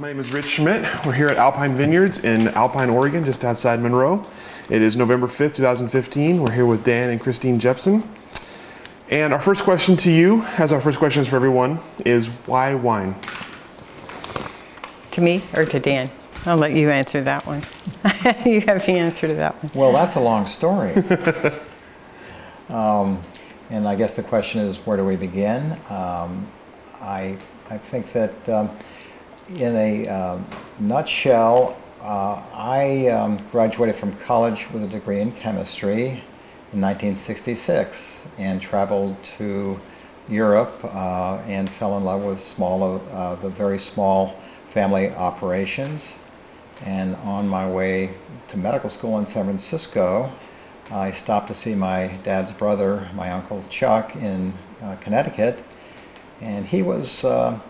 My name is Rich Schmidt. We're here at Alpine Vineyards in Alpine, Oregon, just outside Monroe. It is November 5th, 2015. We're here with Dan and Christine Jepsen. And our first question to you, as our first question is for everyone, is why wine? To me or to Dan? I'll let you answer that one. you have the answer to that one. Well, that's a long story. um, and I guess the question is, where do we begin? Um, I, I think that um, in a um, nutshell, uh, I um, graduated from college with a degree in chemistry in 1966 and traveled to Europe uh, and fell in love with small, uh, the very small family operations. And on my way to medical school in San Francisco, I stopped to see my dad's brother, my uncle Chuck, in uh, Connecticut, and he was uh,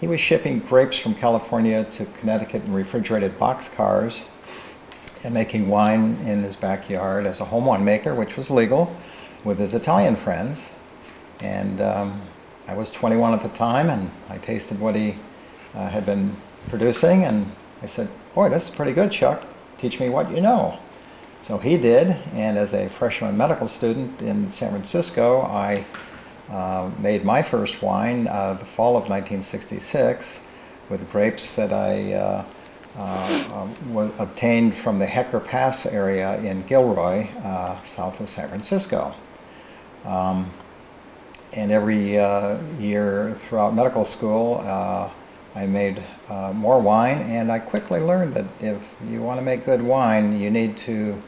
he was shipping grapes from California to Connecticut in refrigerated boxcars and making wine in his backyard as a home winemaker, which was legal, with his Italian friends. And um, I was 21 at the time, and I tasted what he uh, had been producing, and I said, Boy, this is pretty good, Chuck. Teach me what you know. So he did, and as a freshman medical student in San Francisco, I uh, made my first wine uh, the fall of 1966 with grapes that I uh, uh was obtained from the Hecker Pass area in Gilroy, uh, south of San Francisco. Um, and every uh, year throughout medical school, I made more wine, and I quickly learned that if you want to make good wine, you need to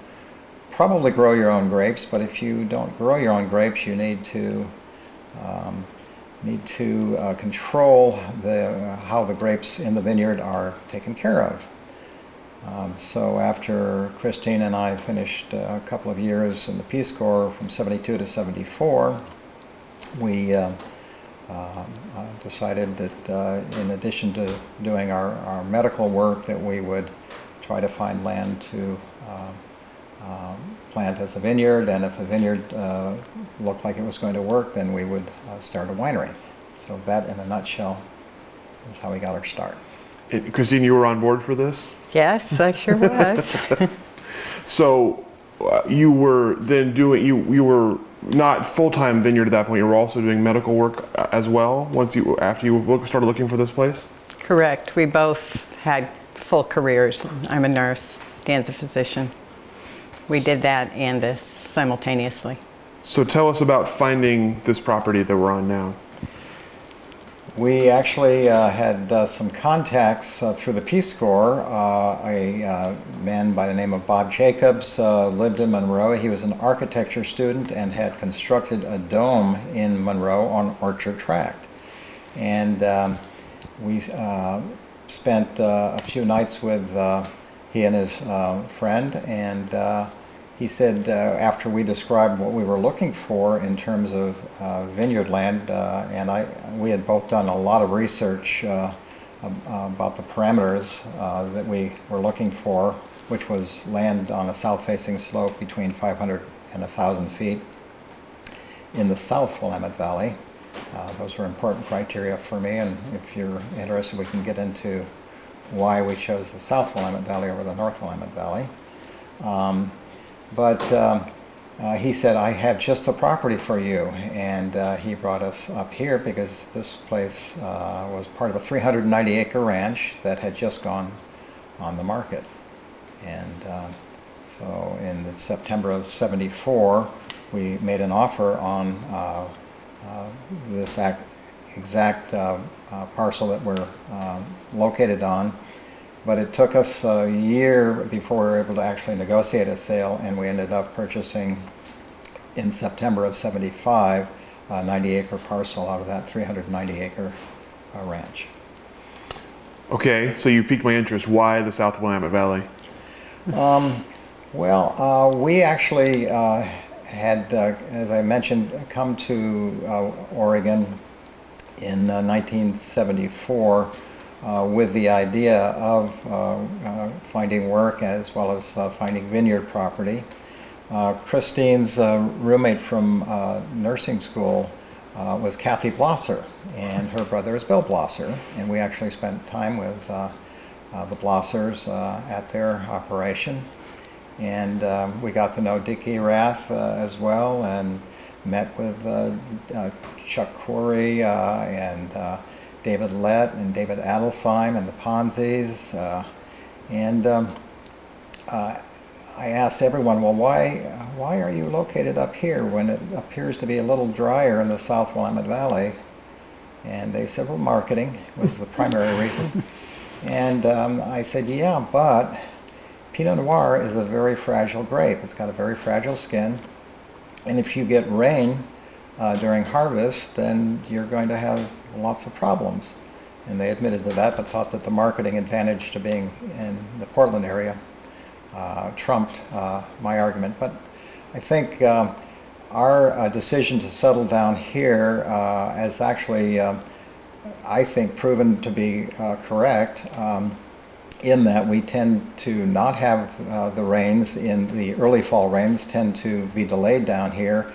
probably grow your own grapes, but if you don't grow your own grapes, you need to um, need to uh, control the, uh, how the grapes in the vineyard are taken care of. Um, so after Christine and I finished uh, a couple of years in the Peace Corps from 72 to 74, we uh, uh, decided that in addition to doing our, our medical work that we would try to find land to um, plant as a vineyard, and if the vineyard uh, looked like it was going to work, then we would uh, start a winery. So that, in a nutshell, is how we got our start. And Christine, you were on board for this? Yes, I sure was. so uh, you were then doing you you were not full time vineyard at that point. You were also doing medical work uh, as well. Once you after you started looking for this place. Correct. We both had full careers. I'm a nurse. Dan's a physician. We did that and this simultaneously. So tell us about finding this property that we're on now. We actually uh, had uh, some contacts uh, through the Peace Corps. Uh, a uh, man by the name of Bob Jacobs uh, lived in Monroe. He was an architecture student and had constructed a dome in Monroe on Orchard Tract. And um, we spent a few nights with he and his uh, friend, and uh, he said uh, after we described what we were looking for in terms of uh, vineyard land, uh, and I, we had both done a lot of research uh, about the parameters that we were looking for, which was land on a south-facing slope between 500 and 1,000 feet in the South Willamette Valley. those were important criteria for me, and if you're interested, we can get into why we chose the South Willamette Valley over the North Willamette Valley. Um, but um, uh, he said, I have just the property for you. And uh, he brought us up here because this place uh, was part of a 390 acre ranch that had just gone on the market. And uh, so in September of 74, we made an offer on uh, uh, this exact uh, parcel that we're uh, located on. But it took us a year before we were able to actually negotiate a sale, and we ended up purchasing in September of 75 a 90 acre parcel out of that 390 acre uh, ranch. Okay, so you piqued my interest. Why the South Willamette Valley? Well, uh, we actually uh, had, uh, as I mentioned, come to uh, Oregon in uh, 1974 uh, with the idea of uh, uh, finding work as well as finding vineyard property. Christine's roommate from nursing school was Kathy Blosser, and her brother is Bill Blosser, and we actually spent time with the Blossers at their operation. And um, we got to know Dick Erath as well and met with uh, uh, Chuck Coury uh, and David Lett and David Adelsheim and the Ponzis. Uh, and um, uh, I asked everyone, well, why, why are you located up here when it appears to be a little drier in the South Willamette Valley? And they said, well, marketing was the primary reason. And um, I said, yeah, but Pinot Noir is a very fragile grape. It's got a very fragile skin. And if you get rain uh, during harvest, then you're going to have lots of problems. And they admitted to that, but thought that the marketing advantage to being in the Portland area uh, trumped uh, my argument. But I think um, our uh, decision to settle down here uh, has actually, um, I think, proven to be uh, correct. Um, in that we tend to not have uh, the rains in the early fall rains tend to be delayed down here.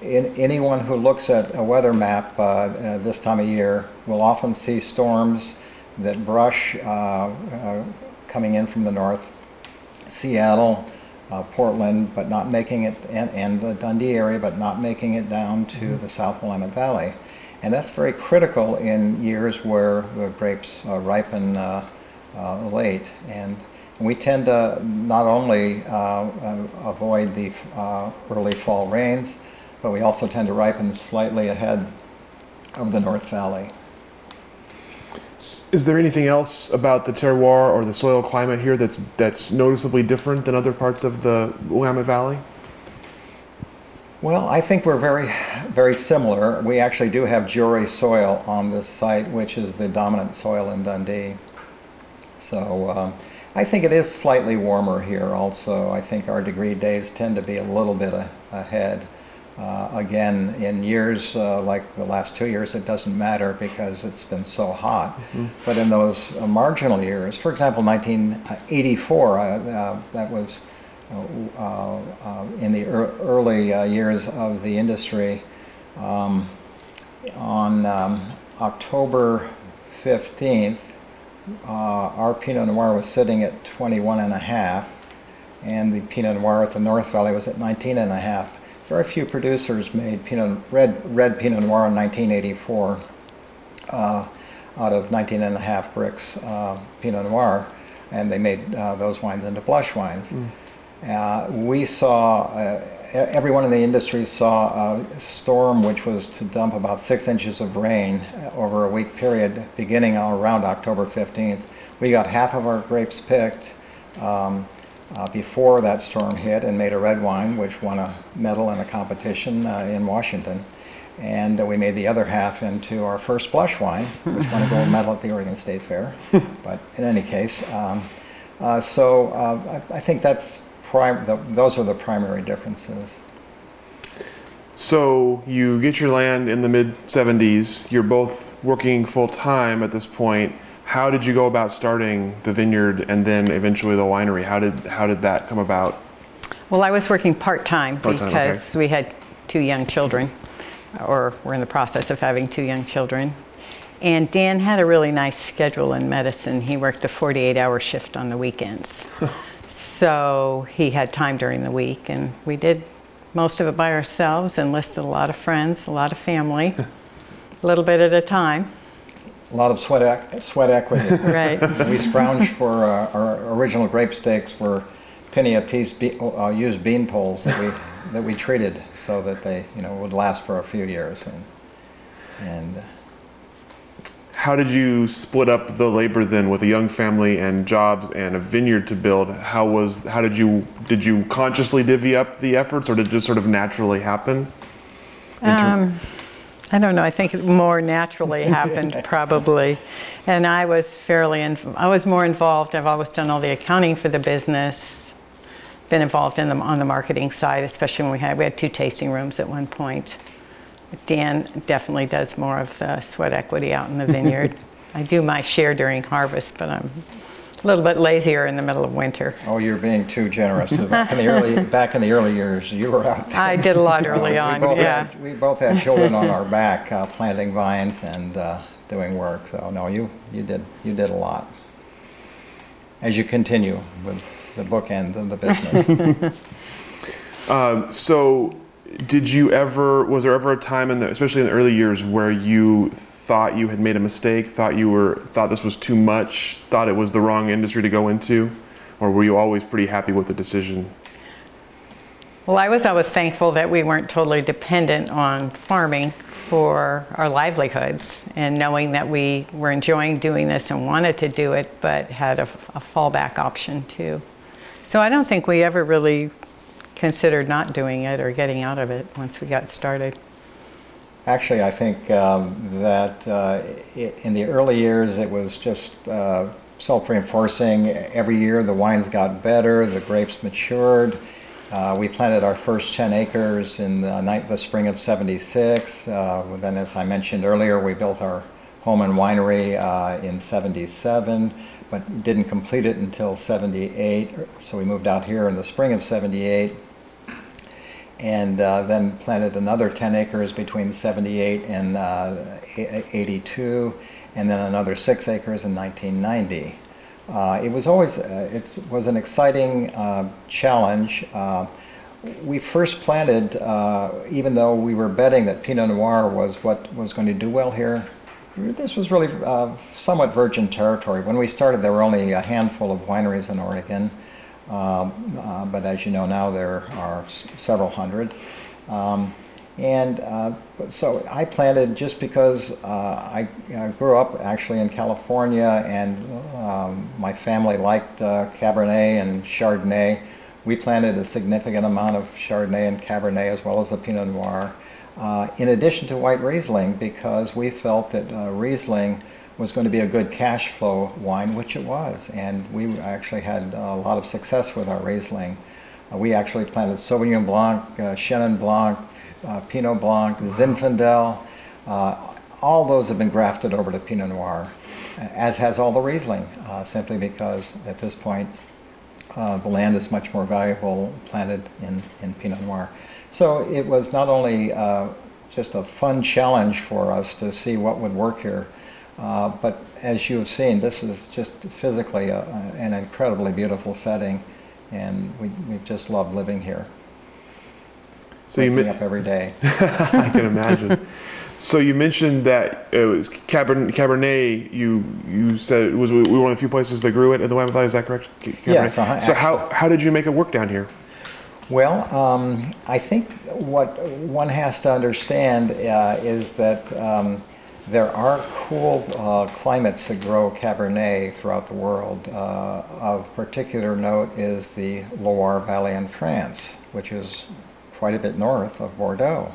In, anyone who looks at a weather map uh, uh, this time of year will often see storms that brush uh, uh, coming in from the north, Seattle, uh, Portland, but not making it, and, and the Dundee area, but not making it down to the South Willamette Valley. And that's very critical in years where the grapes uh, ripen uh, uh, late. And we tend to not only avoid the uh, early fall rains, but we also tend to ripen slightly ahead of the North Valley. Is there anything else about the terroir or the soil climate here that's that's noticeably different than other parts of the Willamette Valley? Well, I think we're very, very similar. We actually do have Jory soil on this site, which is the dominant soil in Dundee. So um, I think it is slightly warmer here also. I think our degree days tend to be a little bit a- ahead. Uh, again, in years uh, like the last two years, it doesn't matter because it's been so hot. But in those uh, marginal years, for example, 1984, uh, uh, that was uh, uh, in the ear- early uh, years of the industry. Um, on um, October 15th, uh, our Pinot Noir was sitting at 21 and a half, and the Pinot Noir at the North Valley was at 19 and a half. Very few producers made Pinot red red Pinot Noir in 1984 uh, out of 19 and a half Brix uh, Pinot Noir, and they made uh, those wines into blush wines. Uh, we saw, uh, everyone in the industry saw a storm which was to dump about six inches of rain uh, over a week period beginning around October 15th. We got half of our grapes picked um, uh, before that storm hit and made a red wine, which won a medal in a competition uh, in Washington. And uh, we made the other half into our first blush wine, which won a gold medal at the Oregon State Fair. but in any case, um, uh, so uh, I, I think that's prim- the, those are the primary differences. So you get your land in the mid 70s. You're both working full time at this point. How did you go about starting the vineyard and then eventually the winery? How did how did that come about? Well, I was working part-time Part-time, because we had two young children, or we're in the process of having two young children. And Dan had a really nice schedule in medicine. He worked a 48-hour shift on the weekends. so he had time during the week, and we did most of it by ourselves, enlisted a lot of friends, a lot of family, a little bit at a time. A lot of sweat, ec- sweat equity. Right. we scrounged for uh, our original grape stakes were penny a piece be- uh, used bean poles that we that we treated so that they you know would last for a few years and and How did you split up the labor then with a young family and jobs and a vineyard to build? How was how did you did you consciously divvy up the efforts or did it just sort of naturally happen? In Um, I don't know. I think it more naturally happened probably, and I was fairly. In, I was more involved. I've always done all the accounting for the business, been involved in them on the marketing side, especially when we had we had two tasting rooms at one point. Dan definitely does more of the sweat equity out in the vineyard. I do my share during harvest, but I'm a little bit lazier in the middle of winter. Oh, you're being too generous. back in the early back in the early years, you were out. There. I did a lot early we on. both Yeah. Had, we both had children on our back, uh, planting vines and uh, doing work. So no, you you did you did a lot. As you continue with the bookend of the business. Um, so, did you ever? Was there ever a time in the, especially in the early years, where you thought you had made a mistake, thought you were, thought this was too much, thought it was the wrong industry to go into, or were you always pretty happy with the decision? Well, I was always thankful that we weren't totally dependent on farming for our livelihoods and knowing that we were enjoying doing this and wanted to do it, but had a, a fallback option too. So I don't think we ever really considered not doing it or getting out of it once we got started. Actually, I think um, that uh, i in the early years it was just uh, self-reinforcing. Every year the wines got better, the grapes matured. Uh, we planted our first 10 acres in the, night, the spring of 76. Uh, then, as I mentioned earlier, we built our home and winery uh, in 77, but didn't complete it until 78. So we moved out here in the spring of 78 and uh, then planted another 10 acres between 78 and uh, 82, and then another six acres in 1990. Uh, it was always uh, it was an exciting uh, challenge. Uh, we first planted, even though we were betting that Pinot Noir was what was going to do well here. This was really somewhat virgin territory. When we started, there were only a handful of wineries in Oregon. Um, uh, but as you know now, there are s- several hundred. Um, and uh, so I planted just because uh, I, I grew up actually in California and um, my family liked uh, Cabernet and Chardonnay. We planted a significant amount of Chardonnay and Cabernet as well as the Pinot Noir. Uh, in addition to white Riesling, because we felt that uh, Riesling was going to be a good cash flow wine, which it was. And we actually had a lot of success with our Riesling. Uh, we actually planted Sauvignon Blanc, uh, Chenin Blanc, uh, Pinot Blanc, Zinfandel. Uh, all those have been grafted over to Pinot Noir, as has all the Riesling, uh, simply because at this point uh, the land is much more valuable planted in, in Pinot Noir. So it was not only just a fun challenge for us to see what would work here, uh, but as you have seen, this is just physically a, a, an incredibly beautiful setting, and we, we just love living here. So Waking you mi- up every day. I can imagine. so you mentioned that it was Cabernet. Cabernet you you said it was we were one of the few places that grew it in the Willamette Valley. Is that correct? Cabernet? Yes, uh-huh, so how how did you make it work down here? Well, um, I think what one has to understand uh, is that um, there are cool uh, climates that grow Cabernet throughout the world. Uh, of particular note is the Loire Valley in France, which is quite a bit north of Bordeaux.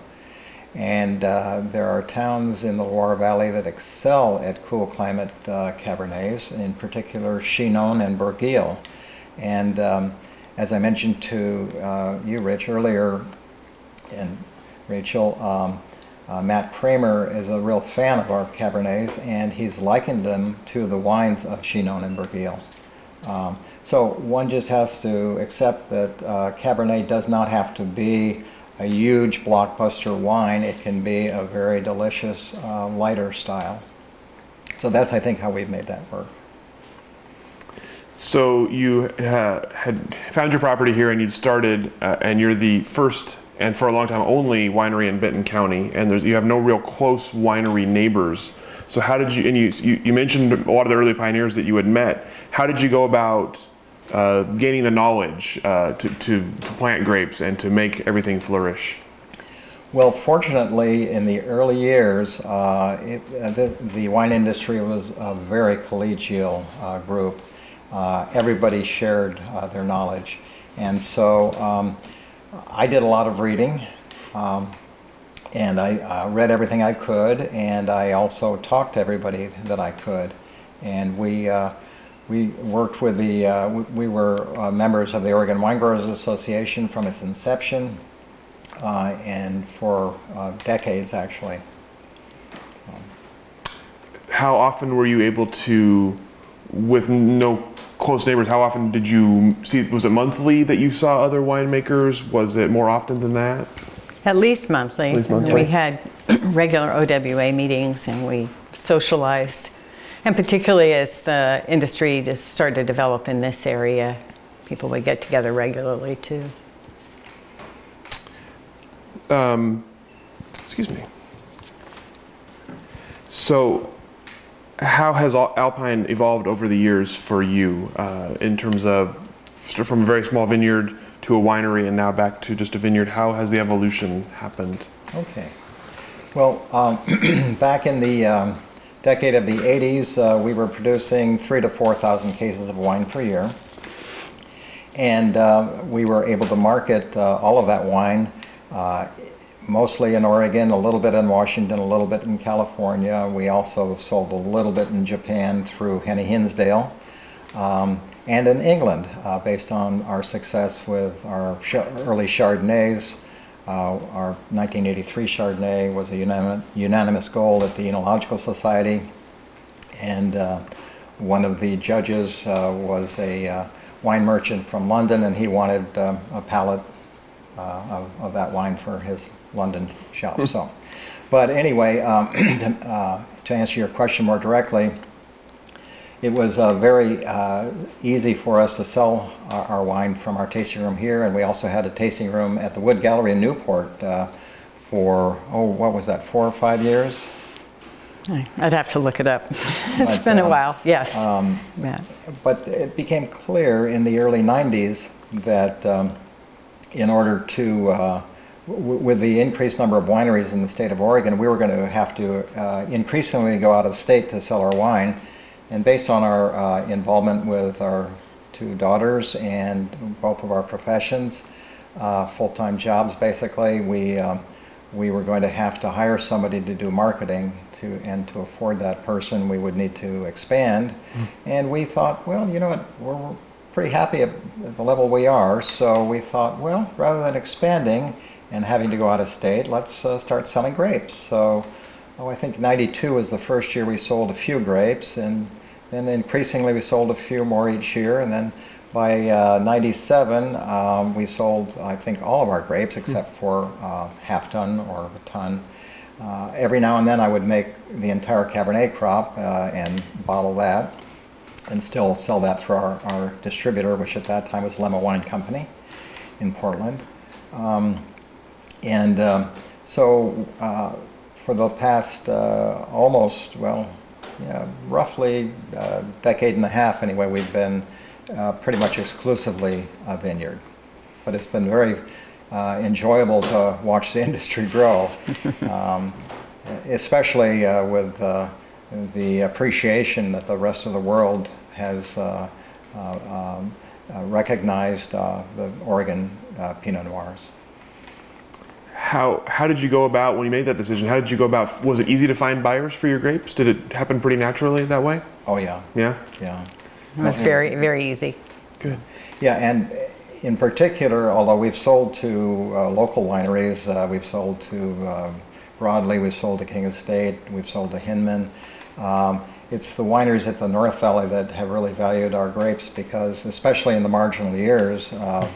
And uh, there are towns in the Loire Valley that excel at cool climate uh, Cabernets, in particular Chinon and Bourgueil. And um, as I mentioned to uh, you, Rich, earlier, and Rachel, um, uh, Matt Kramer is a real fan of our Cabernets, and he's likened them to the wines of Chinon and Bourgueil. Um, so one just has to accept that uh, Cabernet does not have to be a huge blockbuster wine. It can be a very delicious, uh, lighter style. So that's, I think, how we've made that work. So you uh, had found your property here, and you'd started, uh, and you're the first and for a long time only winery in Benton County, and there's, you have no real close winery neighbors. So how did you? And you, you, mentioned a lot of the early pioneers that you had met. How did you go about uh, gaining the knowledge uh, to, to, to plant grapes and to make everything flourish? Well, fortunately, in the early years, uh, it, uh, the, the, wine industry was a very collegial uh, group. Uh, everybody shared their knowledge. And so um, I did a lot of reading, um, and I uh, read everything I could, and I also talked to everybody that I could. And we we worked with the, uh, we, we were uh, members of the Oregon Wine Growers Association from its inception uh, and for uh, decades actually. How often were you able to, with no close neighbors, how often did you see, was it monthly that you saw other winemakers? Was it more often than that? At least monthly. At least monthly. We had regular OWA meetings and we socialized. And particularly as the industry just started to develop in this area, people would get together regularly too. Um, excuse me. So, how has Alpine evolved over the years for you uh, in terms of from a very small vineyard to a winery and now back to just a vineyard? How has the evolution happened? Okay. Well, um, back in the um, decade of the 80s, uh, we were producing three to 4,000 cases of wine per year. And uh, we were able to market uh, all of that wine, uh, mostly in Oregon, a little bit in Washington, a little bit in California. We also sold a little bit in Japan through Henny Hinsdale. Um, and in England, uh, based on our success with our early Chardonnays. Uh, our 1983 Chardonnay was a unanim- unanimous goal at the Enological Society, and uh, one of the judges uh, was a uh, wine merchant from London, and he wanted um, a pallet uh, of, of that wine for his London shop. so, but anyway, um, to, uh, to answer your question more directly, it was uh, very uh, easy for us to sell our, our wine from our tasting room here, and we also had a tasting room at the Wood Gallery in Newport uh, for, oh, what was that, four or five years? I'd have to look it up. it's But, been a um, while, yes. yeah. But it became clear in the early 90s that um, in order to, uh, with the increased number of wineries in the state of Oregon, we were going to have to uh, increasingly go out of state to sell our wine. And based on our uh, involvement with our two daughters and both of our professions, uh, full-time jobs basically, we, um, we were going to have to hire somebody to do marketing to, and to afford that person, we would need to expand. And we thought, well, you know what, we're we're pretty happy at the level we are, so we thought, well, rather than expanding and having to go out of state, let's uh, start selling grapes. So, oh, I think 92 was the first year we sold a few grapes, and then increasingly we sold a few more each year, and then by uh, 97, um, we sold, I think, all of our grapes except for uh, half ton or a ton. Uh, every now and then I would make the entire Cabernet crop uh, and bottle that and still sell that through our, our distributor, which at that time was Lemma Wine Company in Portland. Um, and um, so uh, for the past uh, almost, well, yeah, roughly a decade and a half anyway, we've been uh, pretty much exclusively a vineyard. But it's been very uh, enjoyable to watch the industry grow, um, especially uh, with uh, the appreciation that the rest of the world has uh, uh, um, uh, recognized uh, the Oregon uh, Pinot Noirs. How, how did you go about when you made that decision? How did you go about? Was it easy to find buyers for your grapes? Did it happen pretty naturally that way? Oh yeah, Yeah. yeah. It's very, very easy. Good. Yeah, and in particular, although we've sold to uh, local wineries, uh, we've sold to um, Broadley, we've sold to King Estate, we've sold to Hinman. Um, it's the wineries at the North Valley that have really valued our grapes because, especially in the marginal years, uh,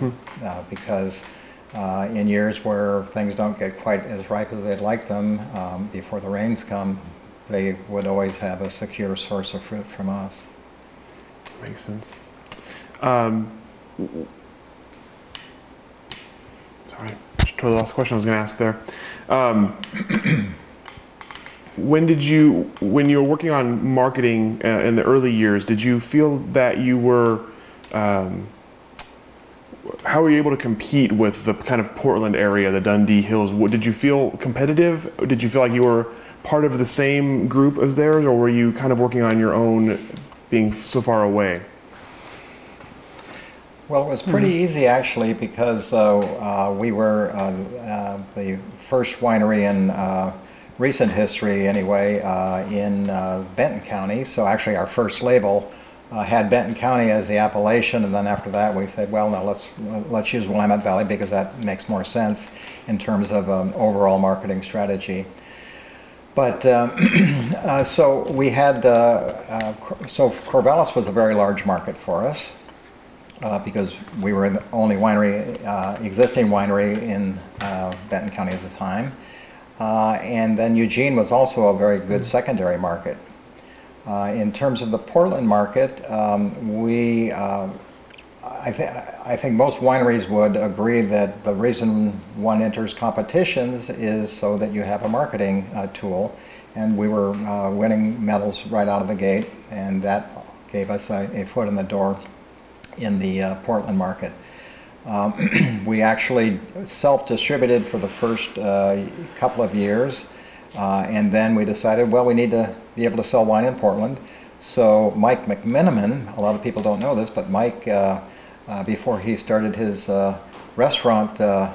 uh, because uh, in years where things don't get quite as ripe as they'd like them um, before the rains come, they would always have a secure source of fruit from us. Makes sense. Um, sorry, totally last question I was going to ask there. Um, when did you, when you were working on marketing uh, in the early years, did you feel that you were, um, how were you able to compete with the kind of Portland area, the Dundee Hills? Did you feel competitive? Did you feel like you were part of the same group as theirs, or were you kind of working on your own, being so far away? Well, it was pretty easy actually because uh, uh, we were uh, uh, the first winery in uh, recent history, anyway, uh, in uh, Benton County. So actually, our first label uh, had Benton County as the appellation, and then after that, we said, well, no, let's let's use Willamette Valley because that makes more sense in terms of um, overall marketing strategy. But um, uh, so we had uh, uh, so Corvallis was a very large market for us uh, because we were the only winery, uh, existing winery in Benton County at the time, and then Eugene was also a very good secondary market. Uh, in terms of the Portland market, um, we, uh, I, th- I, think most wineries would agree that the reason one enters competitions is so that you have a marketing uh, tool. And we were uh, winning medals right out of the gate, and that gave us a, a foot in the door in the uh, Portland market. Um, we actually self distributed for the first uh, couple of years. Uh, and then we decided, well, we need to be able to sell wine in Portland. So Mike McMenamin, a lot of people don't know this, but Mike, uh, uh, before he started his uh, restaurant uh,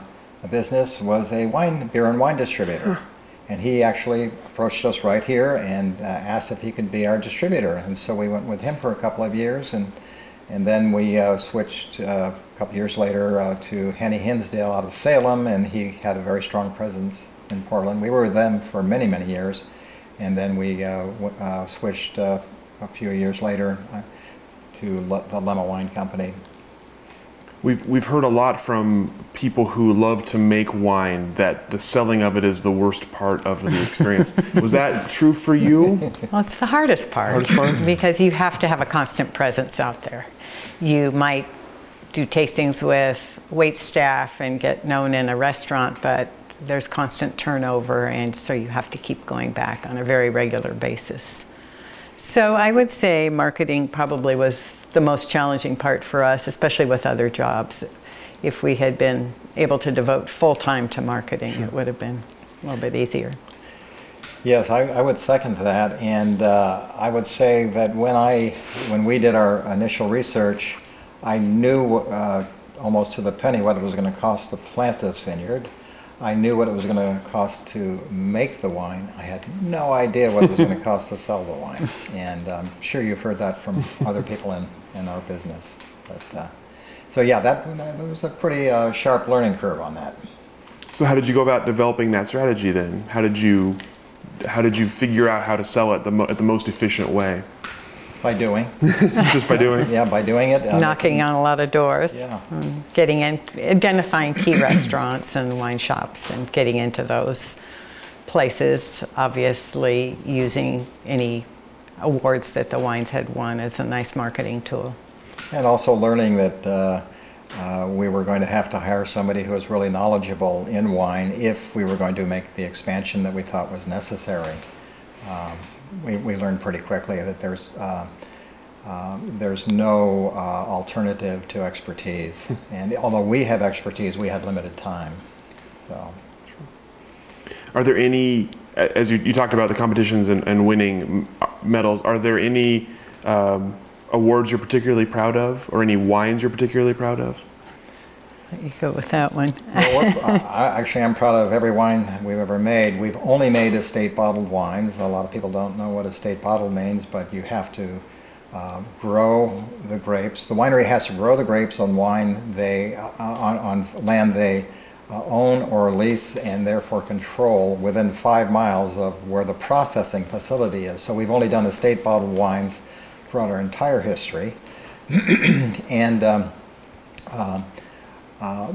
business, was a wine, beer and wine distributor. And he actually approached us right here and uh, asked if he could be our distributor. And so we went with him for a couple of years, and and then we switched a couple years later to Henny Hinsdale out of Salem, and he had a very strong presence in Portland. We were with them for many, many years, and then we uh, w- uh, switched uh, a few years later uh, to Le- the Lemma Wine Company. We've, we've heard a lot from people who love to make wine that the selling of it is the worst part of the experience. Was that true for you? Well, it's the hardest part, Hardest part? because you have to have a constant presence out there. You might do tastings with wait staff and get known in a restaurant, but there's constant turnover, and so you have to keep going back on a very regular basis. So I would say marketing probably was the most challenging part for us, especially with other jobs. If we had been able to devote full time to marketing, sure. it would have been a little bit easier. Yes, I, I would second that, and uh, I would say that when I, when we did our initial research, I knew uh, almost to the penny what it was going to cost to plant this vineyard. I knew what it was going to cost to make the wine. I had no idea what it was going to cost to sell the wine. And I'm sure you've heard that from other people in, in our business. But, uh, so yeah, that, that, was a pretty uh, sharp learning curve on that. So how did you go about developing that strategy then? How did you, how did you figure out how to sell it the mo- at the most efficient way? By doing. Just by doing? Yeah, by doing it. Uh, Knocking on a lot of doors. Yeah. Um, getting in, identifying key restaurants and wine shops and getting into those places. Obviously, using any awards that the wines had won as a nice marketing tool. And also learning that uh, uh, we were going to have to hire somebody who was really knowledgeable in wine if we were going to make the expansion that we thought was necessary. Um, we, we learned pretty quickly that there's uh, uh, there's no uh, alternative to expertise. and although we have expertise, we have limited time. So. Are there any, as you, you talked about the competitions and, and winning medals, are there any um, awards you're particularly proud of or any wines you're particularly proud of? You go with that one. well, actually, I'm proud of every wine we've ever made. We've only made estate bottled wines. A lot of people don't know what estate bottled means, but you have to uh, grow the grapes. The winery has to grow the grapes on wine they uh, on, on, land they uh, own or lease and therefore control within five miles of where the processing facility is. So we've only done estate bottled wines throughout our entire history, and. Um, um uh,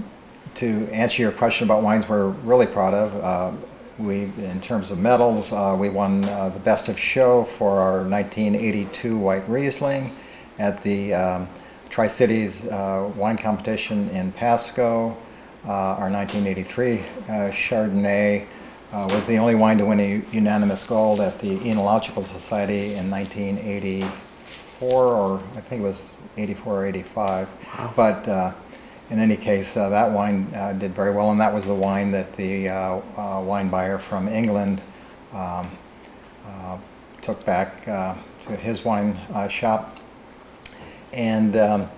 to answer your question about wines we're really proud of, uh, we, in terms of medals, uh, we won uh, the Best of Show for our 1982 White Riesling at the um, Tri Cities uh, wine competition in Pasco. our 1983 Chardonnay was the only wine to win a unanimous gold at the Enological Society in 1984, or I think it was 84 or 85. Wow. But in any case, uh, that wine uh, did very well, and that was the wine that the uh, uh wine buyer from England um, uh, took back uh, to his wine shop. And um,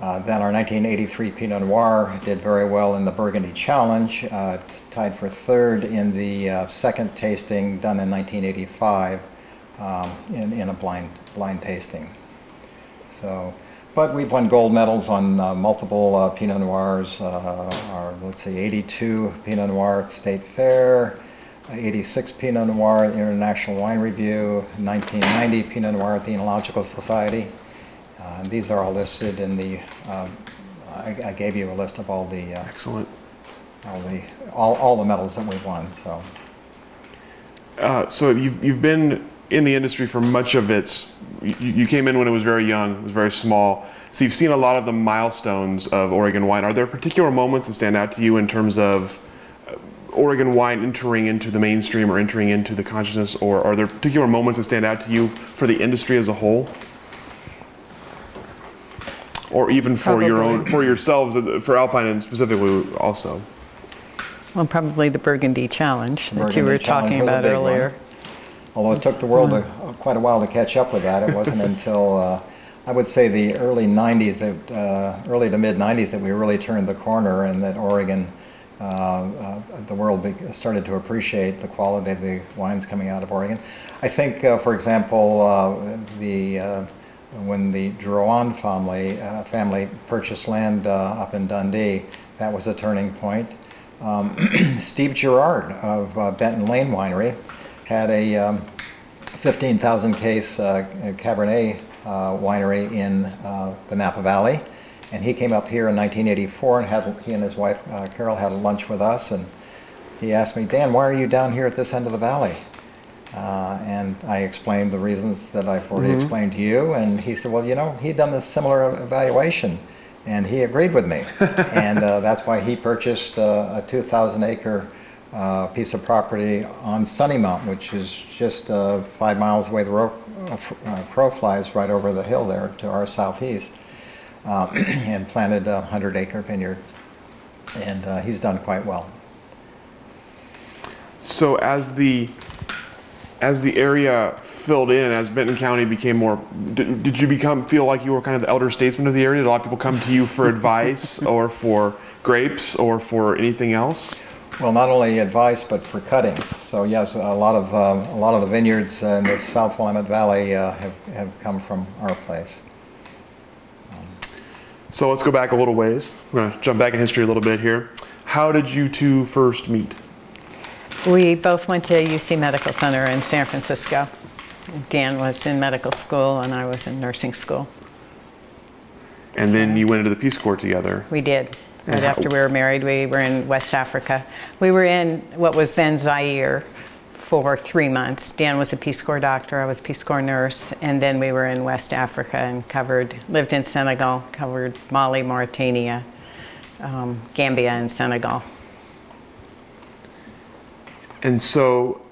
then our 1983 Pinot Noir did very well in the Burgundy Challenge, tied for third in the second tasting done in 1985 um, in, in a blind, blind tasting. So, but we've won gold medals on uh, multiple uh, Pinot Noirs. Uh, our, let's see, 82 Pinot Noir at State Fair, 86 Pinot Noir at International Wine Review, 1990 Pinot Noir at the Enological Society. Uh, and these are all listed in the, um, I, I gave you a list of all the, uh, Excellent. all the, all, all the medals that we've won, so. Uh, so you've, you've been in the industry for much of its, you, you came in when it was very young, it was very small. So you've seen a lot of the milestones of Oregon wine. Are there particular moments that stand out to you in terms of uh, Oregon wine entering into the mainstream or entering into the consciousness, or are there particular moments that stand out to you for the industry as a whole? Or even for your own, for yourselves, for Alpine and specifically also? Well, probably the Burgundy Challenge that you were talking about earlier. one. Although it took the world a, quite a while to catch up with that, it wasn't until uh, I would say the early 90s, that, uh, early to mid 90s, that we really turned the corner and that Oregon, uh, uh, the world be- started to appreciate the quality of the wines coming out of Oregon. I think, uh, for example, uh, the uh, when the Drouhin family uh, family purchased land uh, up in Dundee, that was a turning point. Um, Steve Girard of uh, Benton Lane Winery had a um, 15,000 case uh, Cabernet uh, winery in uh, the Napa Valley. And he came up here in 1984 and had, he and his wife uh, Carol had a lunch with us. And he asked me, Dan, why are you down here at this end of the valley? Uh, and I explained the reasons that I've already explained to you. And he said, well, you know, he'd done this similar evaluation and he agreed with me. and uh, that's why he purchased uh, a 2,000 acre uh, piece of property on Sunny Mountain, which is just uh, five miles away. The ro- uh, uh, crow flies right over the hill there to our southeast, uh, and planted a 100 acre vineyard. And uh, he's done quite well. So as the as the area filled in, as Benton County became more, did, did you become feel like you were kind of the elder statesman of the area? Did a lot of people come to you for advice, or for grapes, or for anything else? Well, not only advice, but for cuttings. So yes, a lot of, um, a lot of the vineyards in the South Willamette Valley uh, have, have come from our place. So let's go back a little ways. We're gonna jump back in history a little bit here. How did you two first meet? We both went to UC Medical Center in San Francisco. Dan was in medical school and I was in nursing school. And then you went into the Peace Corps together. We did. Right how- after we were married, we were in West Africa. We were in what was then Zaire for three months. Dan was a Peace Corps doctor, I was Peace Corps nurse, and then we were in West Africa and covered, lived in Senegal, covered Mali, Mauritania, um, Gambia, and Senegal. And so,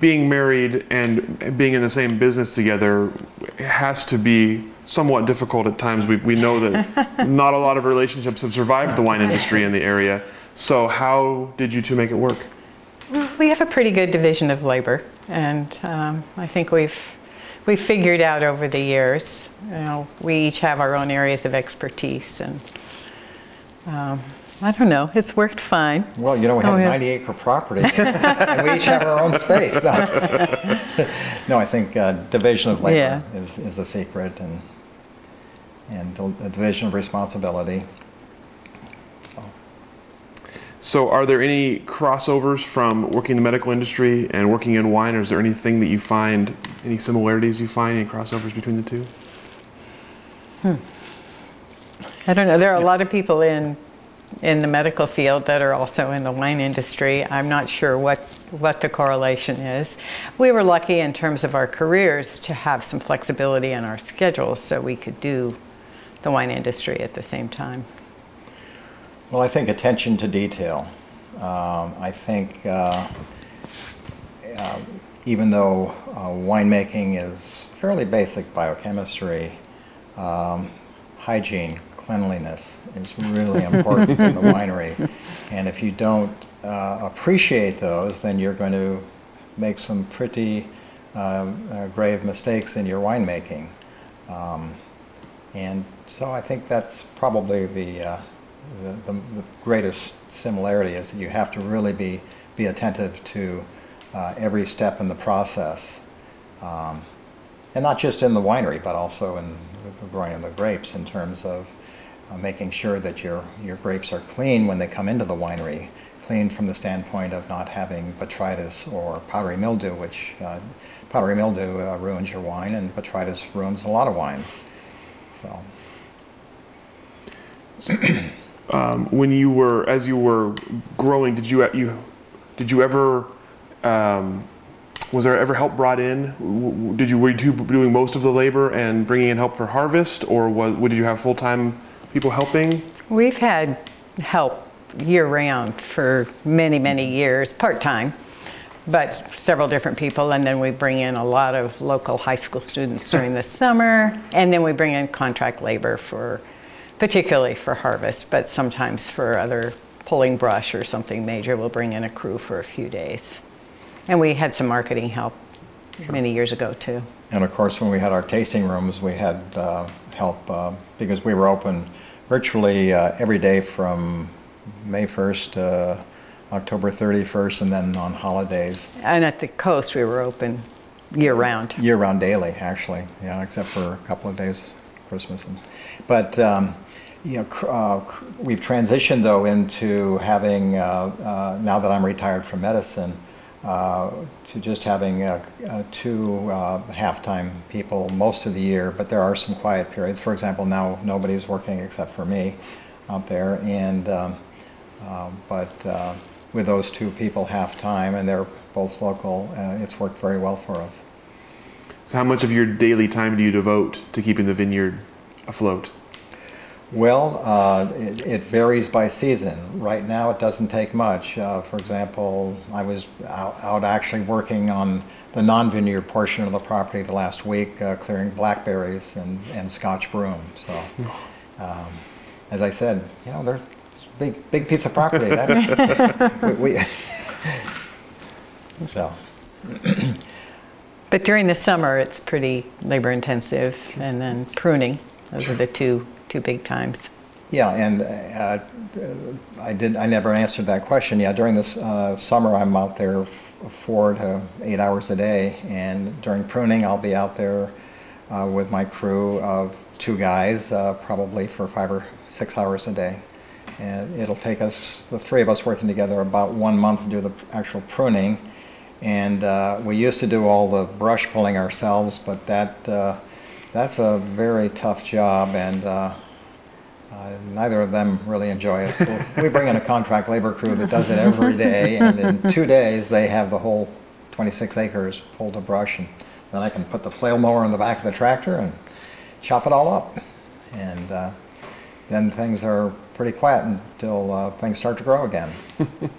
being married and being in the same business together has to be somewhat difficult at times. We, we know that not a lot of relationships have survived the wine industry in the area. So, how did you two make it work? We have a pretty good division of labor, and um, I think we've we've figured out over the years. You know, we each have our own areas of expertise, and um, I don't know, it's worked fine. Well, you know, we Oh, have yeah. 90 acre property and we each have our own space. No, no I think uh, division of labor Yeah. is, is the secret and, and a division of responsibility. So, are there any crossovers from working in the medical industry and working in wine, or is there anything that you find, any similarities you find, any crossovers between the two? Hmm. I don't know, there are a lot of people in in the medical field that are also in the wine industry. I'm not sure what what the correlation is. We were lucky in terms of our careers to have some flexibility in our schedules so we could do the wine industry at the same time. Well, I think attention to detail. Um, I think uh, uh, even though uh, winemaking is fairly basic biochemistry, um, hygiene, cleanliness is really important in the winery. And if you don't uh, appreciate those, then you're going to make some pretty um, uh, grave mistakes in your winemaking. Um, and so I think that's probably the, uh, the, the, the greatest similarity is that you have to really be, be attentive to uh, every step in the process. Um, and not just in the winery, but also in growing the grapes in terms of uh, making sure that your, your grapes are clean when they come into the winery. Clean from the standpoint of not having botrytis or powdery mildew, which uh, powdery mildew uh, ruins your wine, and botrytis ruins a lot of wine. So. Um, when you were, as you were growing, did you you did you ever um, was there ever help brought in? Did you were you doing most of the labor and bringing in help for harvest, or was did you have full time people helping? We've had help year round for many, many years, part time, but several different people. And then we bring in a lot of local high school students during the summer. And then we bring in contract labor for, particularly for harvest, but sometimes for other pulling brush or something major, we'll bring in a crew for a few days. And we had some marketing help many years ago too. And of course, when we had our tasting rooms, we had uh, help uh, because we were open virtually uh, every day from May 1st to October 31st, and then on holidays, And at the coast, we were open year round. year-round daily, actually. Yeah, except for a couple of days, Christmas. And, but um, you know, uh, we've transitioned though into having uh, uh, now that I'm retired from medicine. Uh, to just having uh, uh, two half-time people most of the year, but there are some quiet periods. For example, now nobody's working except for me out there, and um, but with those two people half-time, and they're both local, it's worked very well for us. So, how much of your daily time do you devote to keeping the vineyard afloat? Well, uh, it, it varies by season. Right now, it doesn't take much. Uh, for example, I was out, out actually working on the non-vineyard portion of the property the last week, uh, clearing blackberries and, and Scotch broom. So, um, as I said, you know, they're a big, big piece of property. That, we, we so, But during the summer, it's pretty labor intensive, and then pruning. Those are the two two big times. Yeah, and uh, I did. I never answered that question. Yeah, during this uh, summer, I'm out there f- four to eight hours a day, and during pruning, I'll be out there uh, with my crew of two guys, uh, probably for five or six hours a day. And it'll take us, the three of us working together, about one month to do the actual pruning. And uh, we used to do all the brush pulling ourselves, but that uh, that's a very tough job, and uh, uh, neither of them really enjoy it. So we bring in a contract labor crew that does it every day, and in two days they have the whole 26 acres pulled to brush, and then I can put the flail mower in the back of the tractor and chop it all up. And uh, then things are pretty quiet until uh, things start to grow again.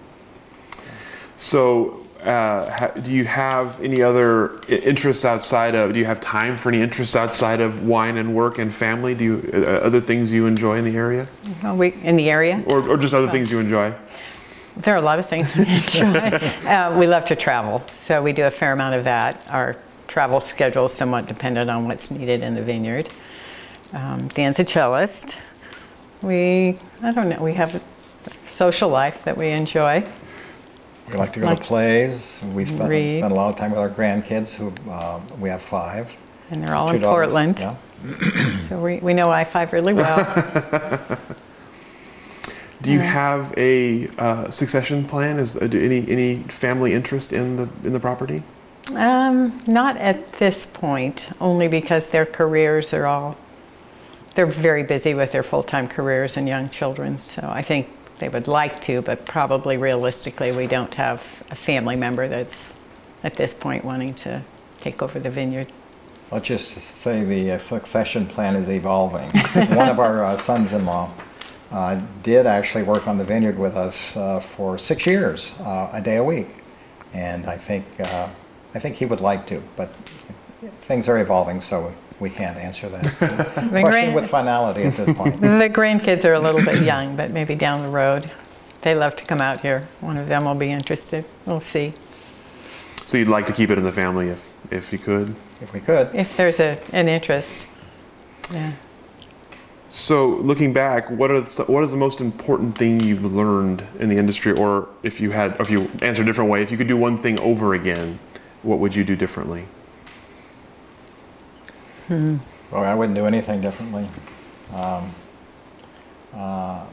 So, uh, ha- do you have any other interests outside of? Do you have time for any interests outside of wine and work and family? Do you uh, other things you enjoy in the area, Well, we, in the area, or, or just other things you enjoy? there are a lot of things we enjoy. uh, we love to travel, so we do a fair amount of that. Our travel schedule is somewhat dependent on what's needed in the vineyard. Um, Dan's a cellist. We, I don't know, we have a social life that we enjoy. We like to go Like- to plays. We spend, Read. spend a lot of time with our grandkids, who uh, we have five. And they're all Two in daughters, Portland. Yeah. So we, we know I 5 really well. Do you have a uh, succession plan? Is uh, do any any family interest in the in the property? um, not at this point, only because their careers are all, they're very busy with their full time careers and young children. So I think they would like to, but probably realistically, we don't have a family member that's at this point wanting to take over the vineyard. Let's just say the uh, succession plan is evolving. One of our uh, sons-in-law uh, did actually work on the vineyard with us uh, for six years, uh, a day a week, and I think uh, I think he would like to, but things are evolving, so we can't answer that question grand- with finality at this point. The grandkids are a little bit young, but maybe down the road. They love to come out here. One of them will be interested. We'll see. So you'd like to keep it in the family if if you could. If we could. If there's a, an interest. Yeah. So looking back, what are the, what is the most important thing you've learned in the industry, or if you had, if you answer a different way, if you could do one thing over again, what would you do differently? Well, I wouldn't do anything differently. Um, uh,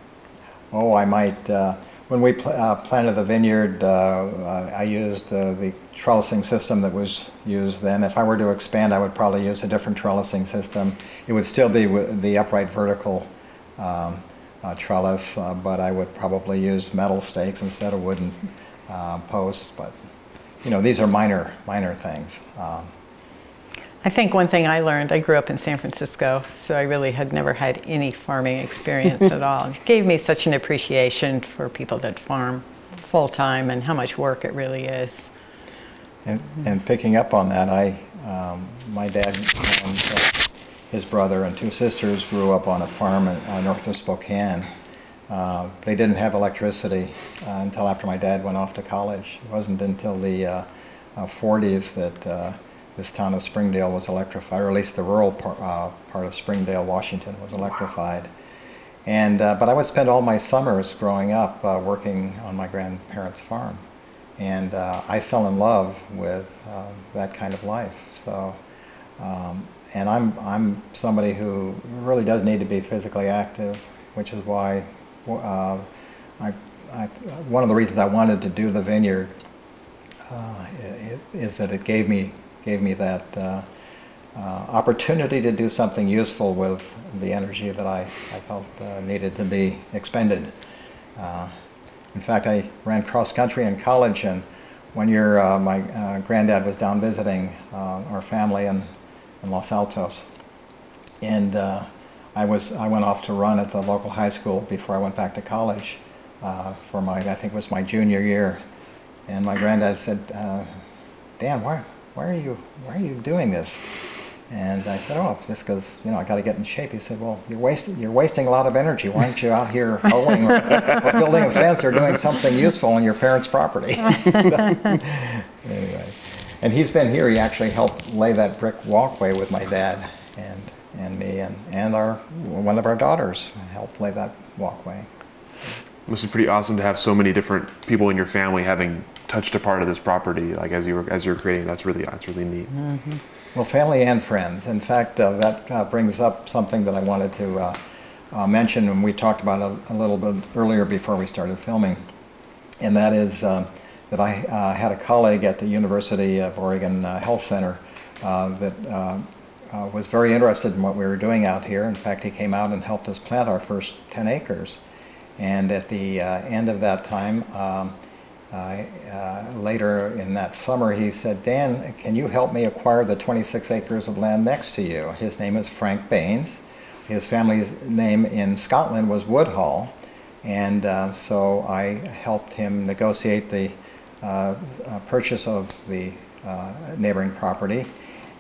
oh, I might. Uh, when we pl- uh, planted the vineyard, uh, I used uh, the trellising system that was used then. If I were to expand, I would probably use a different trellising system. It would still be the upright vertical um, uh, trellis, uh, but I would probably use metal stakes instead of wooden uh, posts. But you know, these are minor, minor things. Um, I think one thing I learned, I grew up in San Francisco, so I really had never had any farming experience at all. It gave me such an appreciation for people that farm full time and how much work it really is. And, and picking up on that, I, um, my dad and uh, his brother and two sisters grew up on a farm in, uh, north of Spokane. Uh, they didn't have electricity uh, until after my dad went off to college. It wasn't until the uh, uh, 40s that uh, this town of Springdale was electrified, or at least the rural uh, part of Springdale, Washington, was electrified. And, uh, but I would spend all my summers growing up uh, working on my grandparents' farm. And uh, I fell in love with uh, that kind of life. So, um, and I'm, I'm somebody who really does need to be physically active, which is why uh, I, I, one of the reasons I wanted to do the vineyard uh, that it gave me, gave me that uh, uh, opportunity to do something useful with the energy that I, I felt uh, needed to be expended. Uh, in fact, I ran cross country in college, and one year uh, my uh, granddad was down visiting our family in, in Los Altos, and I was I went off to run at the local high school before I went back to college uh, for my I think it was my junior year, and my granddad said, uh, "Dan, why why are you why are you doing this?" And I said, "Oh, just because you know I got to get in shape." He said, "Well, you're wasting you're wasting a lot of energy. Why aren't you out here hoeing or, or building a fence or doing something useful on your parents' property?" anyway, and he's been here. He actually helped lay that brick walkway with my dad and and me and and our one of our daughters helped lay that walkway. Must be pretty awesome to have so many different people in your family having touched a part of this property, like as you were as you're creating. That's really that's really neat. Well, family and friends. In fact, uh, that uh, brings up something that I wanted to uh, uh, mention, and we talked about it a little bit earlier before we started filming, and that is uh, that I uh, had a colleague at the University of Oregon Health Center that was very interested in what we were doing out here. In fact, he came out and helped us plant our first 10 acres. And at the end of that time, um, uh, uh, later in that summer, he said, Dan, can you help me acquire the 26 acres of land next to you? His name is Frank Baines. His family's name in Scotland was Woodhall. And uh, so I helped him negotiate the uh, purchase of the neighboring property.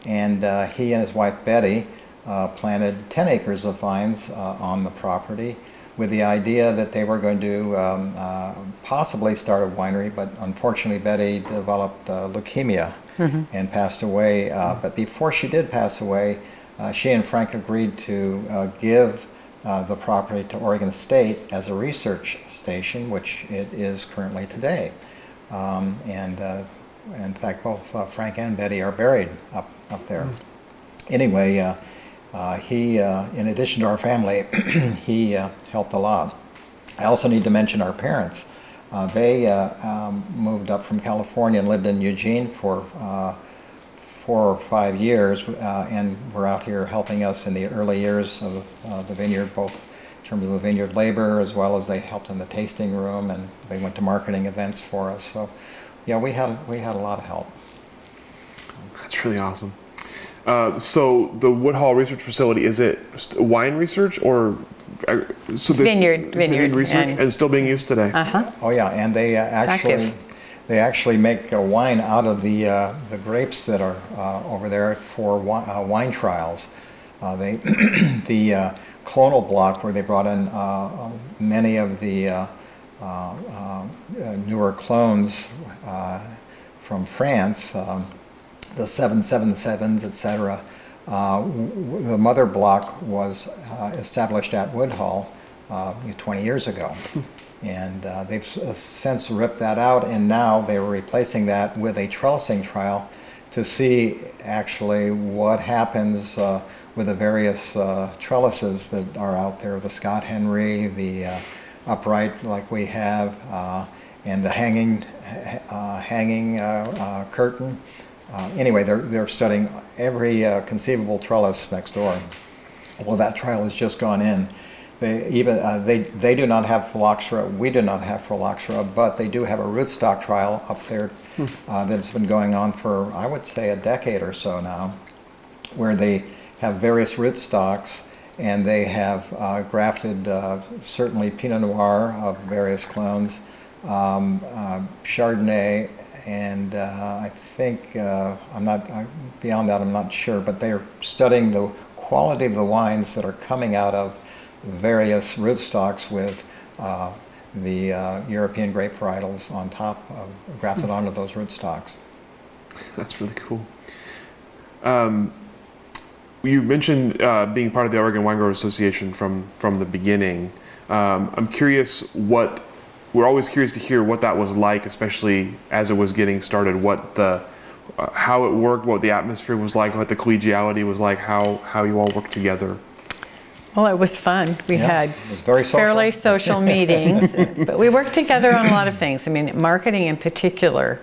And he and his wife Betty planted 10 acres of vines on the property with the idea that they were going to um, uh, possibly start a winery, but unfortunately Betty developed uh, leukemia and passed away. Uh, but before she did pass away, uh, she and Frank agreed to uh, give uh, the property to Oregon State as a research station, which it is currently today. Um, and uh, in fact, both uh, Frank and Betty are buried up, up there. Anyway, uh, he, uh, in addition to our family, he uh, helped a lot. I also need to mention our parents. Uh, they uh, um, moved up from California and lived in Eugene for four or five years and were out here helping us in the early years of the vineyard, both in terms of the vineyard labor as well as they helped in the tasting room and they went to marketing events for us. So, yeah, we had we had a lot of help. That's really awesome. Uh, so the Woodhall Research Facility is it wine research or uh, so this Vineyard- vineyard research and- and, still being used today? Uh huh. Oh yeah, and they uh, actually they actually make uh, wine out of the uh, the grapes that are uh, over there for wi- uh, wine trials. Uh, they the uh, clonal block where they brought in uh, uh, many of the uh, uh, uh, newer clones uh, from France, um, the 777s, etc. Uh, the mother block was uh, established at Woodhall uh, 20 years ago. And uh, they've s- uh, since ripped that out, and now they're replacing that with a trellising trial to see actually what happens uh, with the various uh, trellises that are out there, the Scott Henry, the uh, upright like we have, uh, and the hanging, uh, hanging uh, anyway, they're, they're studying every conceivable trellis next door. Well, that trial has just gone in. They even uh, they they do not have phylloxera. We do not have phylloxera, but they do have a rootstock trial up there hmm. uh, that's been going on for I would say a decade or so now, where they have various rootstocks and they have uh, grafted uh, certainly Pinot Noir of various clones, um, uh, Chardonnay, and uh, I think I'm not beyond that. I'm not sure, but they are studying the quality of the wines that are coming out of various rootstocks with uh, the uh, European grape varietals on top, of, grafted onto those rootstocks. That's really cool. Um, you mentioned uh, being part of the Oregon Wine Growers Association from from the beginning. Um, I'm curious what we're always curious to hear what that was like, especially as it was getting started. What the uh, how it worked, what the atmosphere was like, what the collegiality was like, how how you all worked together. Well, it was fun. We yeah, had social. fairly social meetings, but we worked together on a lot of things. I mean, marketing in particular,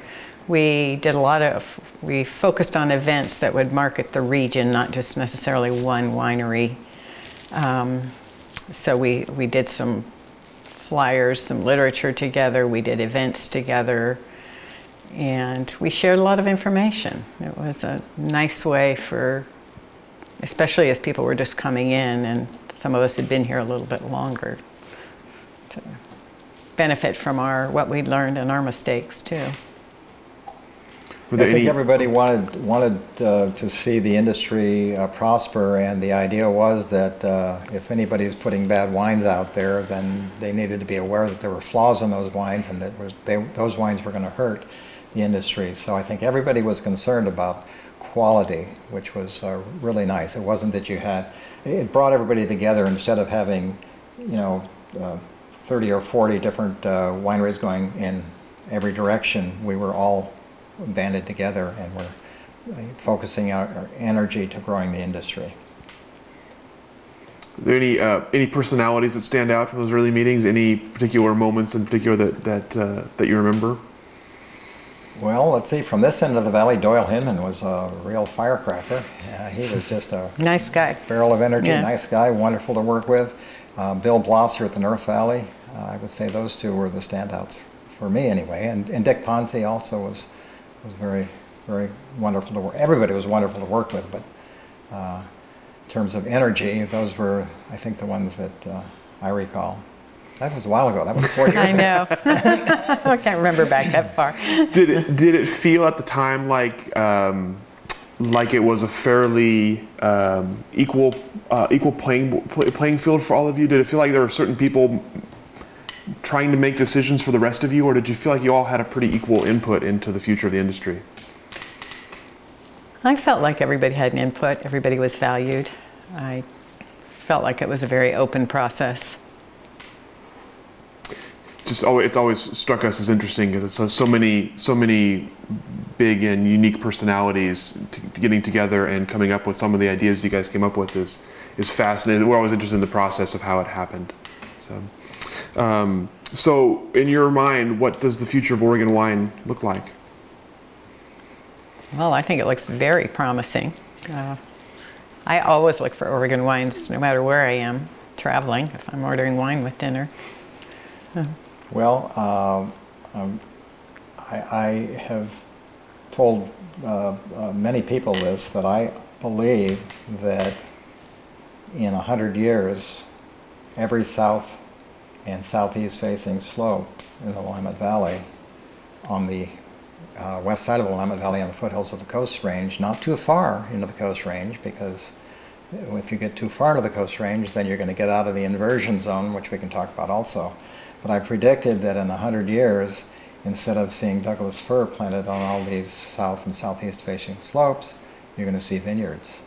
we did a lot of, we focused on events that would market the region, not just necessarily one winery. Um, so we, we did some flyers, some literature together, we did events together, and we shared a lot of information. It was a nice way for, especially as people were just coming in and some of us had been here a little bit longer to benefit from our what we learned and our mistakes too. I think everybody wanted wanted uh, to see the industry uh, prosper, and the idea was that uh, if anybody is putting bad wines out there, then they needed to be aware that there were flaws in those wines, and that was, they, those wines were going to hurt the industry. So I think everybody was concerned about quality, which was uh, really nice. It wasn't that you had it brought everybody together instead of having, you know, uh, 30 or 40 different uh, wineries going in every direction. We were all banded together and we're uh, focusing our, our energy to growing the industry. Are there any uh, any personalities that stand out from those early meetings? Any particular moments in particular that that uh, that you remember? Well, let's see. From this end of the valley, Doyle Hinman was a real firecracker. Uh, he was just a nice guy, barrel of energy, yeah. nice guy, wonderful to work with. Uh, Bill Blosser at the North Valley. Uh, I would say those two were the standouts for me, anyway. And, and Dick Ponzi also was was very very wonderful to work. Everybody was wonderful to work with, but uh, in terms of energy, those were I think the ones that uh, I recall. That was a while ago. That was four years ago. I know. I can't remember back that far. Did it, did it feel at the time like um, like it was a fairly um, equal uh, equal playing playing field for all of you? Did it feel like there were certain people trying to make decisions for the rest of you, or did you feel like you all had a pretty equal input into the future of the industry? I felt like everybody had an input. Everybody was valued. I felt like it was a very open process just always, it's always struck us as interesting because it's so, so many so many big and unique personalities getting together and coming up with some of the ideas you guys came up with is is fascinating. We're always interested in the process of how it happened. So, um, so in your mind, what does the future of Oregon wine look like? Well, I think it looks very promising. Uh, I always look for Oregon wines, no matter where I am traveling. If I'm ordering wine with dinner. Well, um, um, I, I, have told uh, uh, many people this that I believe that in a hundred years, every south and southeast facing slope in the Willamette Valley on the uh, west side of the Willamette Valley on the foothills of the Coast Range, not too far into the Coast Range because if you get too far into the Coast Range, then you're going to get out of the inversion zone, which we can talk about also. But I predicted that in 100 years, instead of seeing Douglas fir planted on all these south and southeast facing slopes, you're going to see vineyards.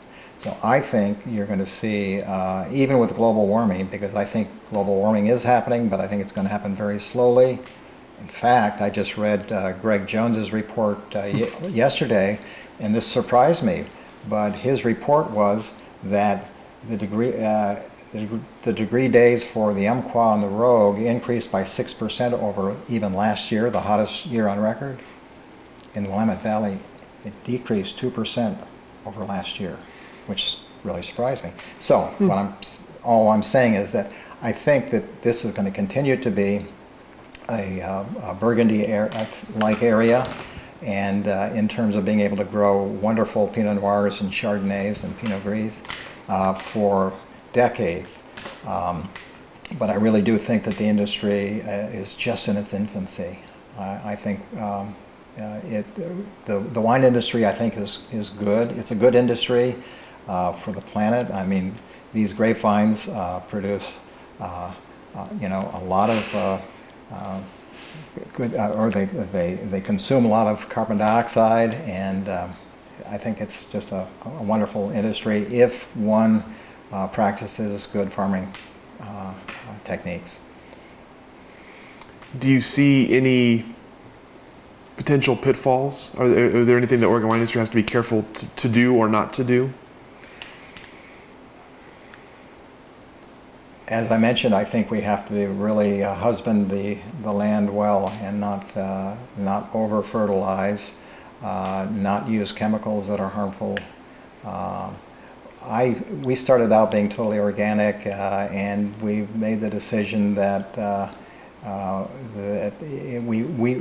So I think you're going to see, uh, even with global warming, because I think global warming is happening, but I think it's going to happen very slowly. In fact, I just read uh, Greg Jones's report uh, y- yesterday, and this surprised me, but his report was that the degree, uh, the, the degree days for the Umpqua and the Rogue increased by 6% over even last year, the hottest year on record. In the Willamette Valley, it decreased 2% over last year, which really surprised me. So, what I'm, all I'm saying is that I think that this is going to continue to be a, uh, a Burgundy-like area, and uh, in terms of being able to grow wonderful Pinot Noirs and Chardonnays and Pinot Gris uh, for decades. Um, but I really do think that the industry uh, is just in its infancy. I, think um, uh, it, the, the wine industry, I think, is, is good. It's a good industry Uh, for the planet. I mean, these grapevines uh, produce, uh, uh, you know, a lot of uh, uh, good, or they, they, they consume a lot of carbon dioxide, and um, I think it's just a, a wonderful industry if one practices good farming techniques. Do you see any potential pitfalls? Are there, are there anything the Oregon wine industry has to be careful to, to do or not to do? As I mentioned, I think we have to really uh, husband the, the land well and not, uh, not over fertilize, uh, not use chemicals that are harmful. Uh, I, we started out being totally organic uh, and we made the decision that uh, that we, we,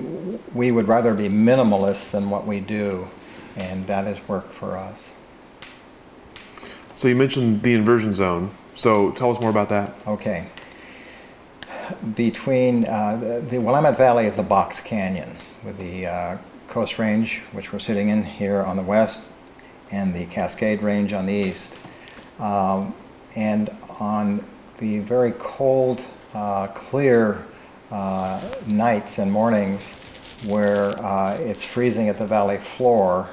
we would rather be minimalists than what we do, and that has worked for us. So you mentioned the inversion zone. So tell us more about that. Okay. Between uh, the Willamette Valley is a box canyon with the uh, Coast Range, which we're sitting in here on the west, and the Cascade Range on the east. Um, and on the very cold, uh, clear uh, nights and mornings where uh, it's freezing at the valley floor,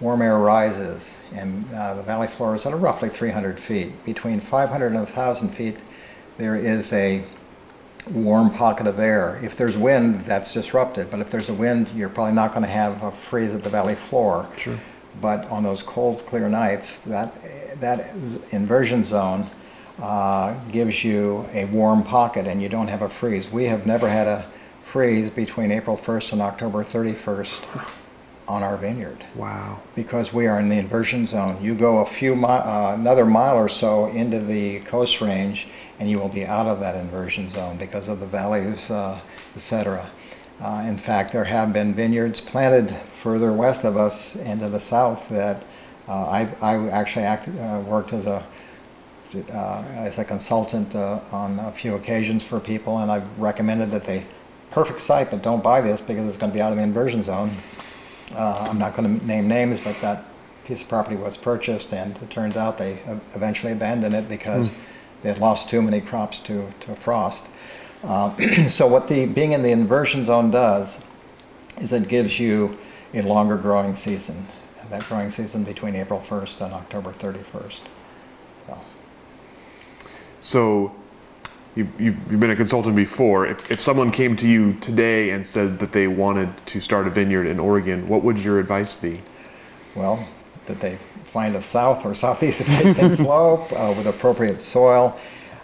warm air rises, and uh, the valley floor is at roughly 300 feet. Between 500 and 1,000 feet, there is a warm pocket of air. If there's wind, that's disrupted, but if there's a wind, you're probably not going to have a freeze at the valley floor. Sure. But on those cold, clear nights, that, that inversion zone uh, gives you a warm pocket and you don't have a freeze. We have never had a freeze between April 1st and October 31st on our vineyard. Wow. Because we are in the inversion zone. You go a few mi- uh, another mile or so into the coast range and you will be out of that inversion zone because of the valleys, uh, etc. Uh, in fact, there have been vineyards planted further west of us into the south that uh, I, I actually act, uh, worked as a uh, as a consultant uh, on a few occasions for people, and I've recommended that they, perfect site, but don't buy this because it's going to be out of the inversion zone. Uh, I'm not going to name names, but that piece of property was purchased, and it turns out they eventually abandoned it because mm. they had lost too many crops to, to frost. Uh, so what the being in the inversion zone does is it gives you a longer growing season. and That growing season between April 1st and October 31st. So you, you've, you've been a consultant before. If, if someone came to you today and said that they wanted to start a vineyard in Oregon, what would your advice be? Well, that they find a south or southeast facing slope uh, with appropriate soil.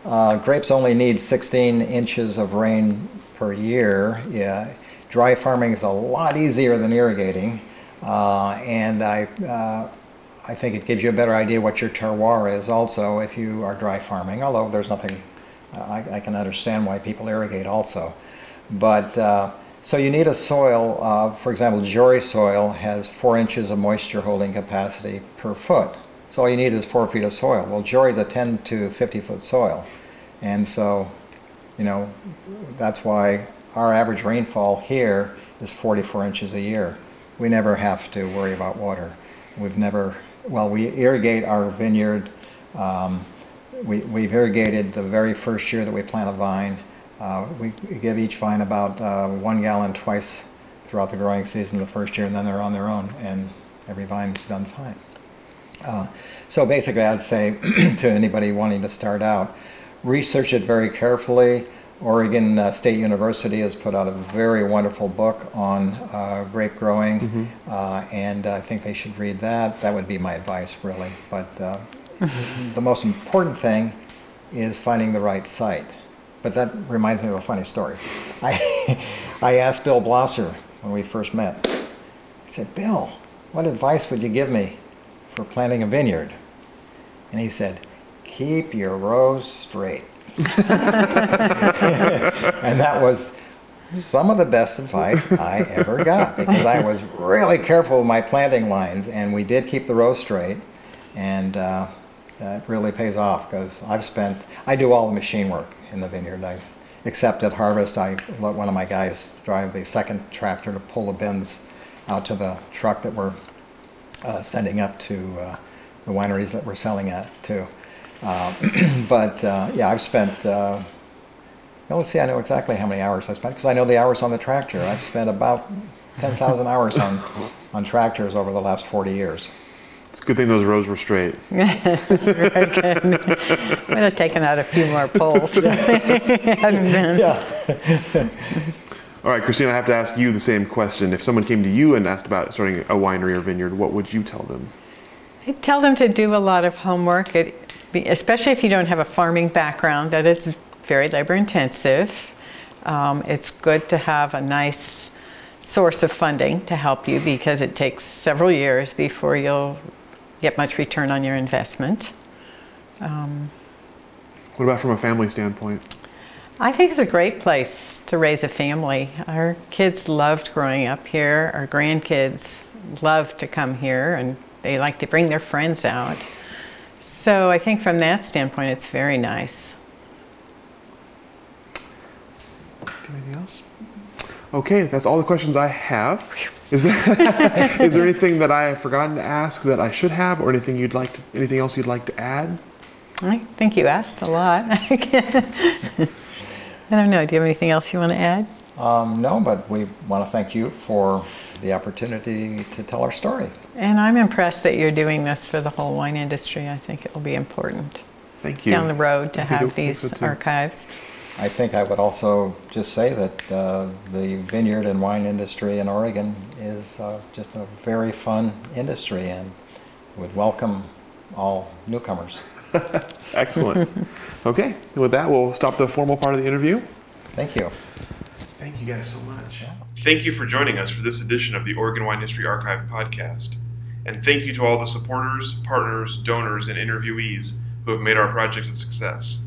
Uh, grapes only need 16 inches of rain per year. Yeah. Dry farming is a lot easier than irrigating. Uh, and I, uh, I think it gives you a better idea what your terroir is also if you are dry farming, although there's nothing, I, I, can understand why people irrigate also. But uh, so you need a soil, uh, for example, Jory soil has four inches of moisture holding capacity per foot. So all you need is four feet of soil. Well, Jory is a 10 to 50 foot soil. And so, you know, that's why our average rainfall here is 44 inches a year. We never have to worry about water. We've never well, we irrigate our vineyard. Um, we, we've irrigated the very first year that we plant a vine. Uh, we, we, give each vine about uh, one gallon twice throughout the growing season the first year, and then they're on their own, and every vine is done fine. Uh, so basically, I'd say to anybody wanting to start out, research it very carefully. Oregon uh, State University has put out a very wonderful book on uh, grape growing, uh, and I think they should read that. That would be my advice, really. But uh, the most important thing is finding the right site. But that reminds me of a funny story. I, I asked Bill Blosser when we first met. I said, Bill, what advice would you give me for planting a vineyard? And he said, keep your rows straight. and that was some of the best advice I ever got because I was really careful with my planting lines, and we did keep the rows straight, and uh, that really pays off because I've spent I do all the machine work in the vineyard. I, except at harvest, I let one of my guys drive the second tractor to pull the bins out to the truck that we're uh, sending up to uh, the wineries that we're selling at too. Uh, but uh, yeah, I've spent. Uh, well, let's see. I know exactly how many hours I spent because I know the hours on the tractor. I've spent about ten thousand hours on on tractors over the last forty years. It's a good thing those rows were straight. Very good. Would have taken out a few more poles. Hadn't been. Yeah. All right, Christine, I have to ask you the same question. If someone came to you and asked about starting a winery or vineyard, what would you tell them? I tell them to do a lot of homework, it, be- especially if you don't have a farming background, that it's very labor intensive. Um, it's good to have a nice source of funding to help you because it takes several years before you'll get much return on your investment. Um, what about from a family standpoint? I think it's a great place to raise a family. Our kids loved growing up here. Our grandkids love to come here and they like to bring their friends out. So I think from that standpoint, it's very nice. Anything else? Okay, that's all the questions I have. Is there, is there anything that I have forgotten to ask that I should have, or anything you'd like, to, anything else you'd like to add? I think you asked a lot. I don't know. Do you have anything else you want to add? Um, no, but we want to thank you for the opportunity to tell our story. And I'm impressed that you're doing this for the whole wine industry. I think it will be important Thank you. down the road to have these so too. archives. I think I would also just say that uh, the vineyard and wine industry in Oregon is uh, just a very fun industry and would welcome all newcomers. Excellent. okay, with that, we'll stop the formal part of the interview. Thank you. Thank you guys so much. Thank you for joining us for this edition of the Oregon Wine History Archive podcast. And thank you to all the supporters, partners, donors, and interviewees who have made our project a success.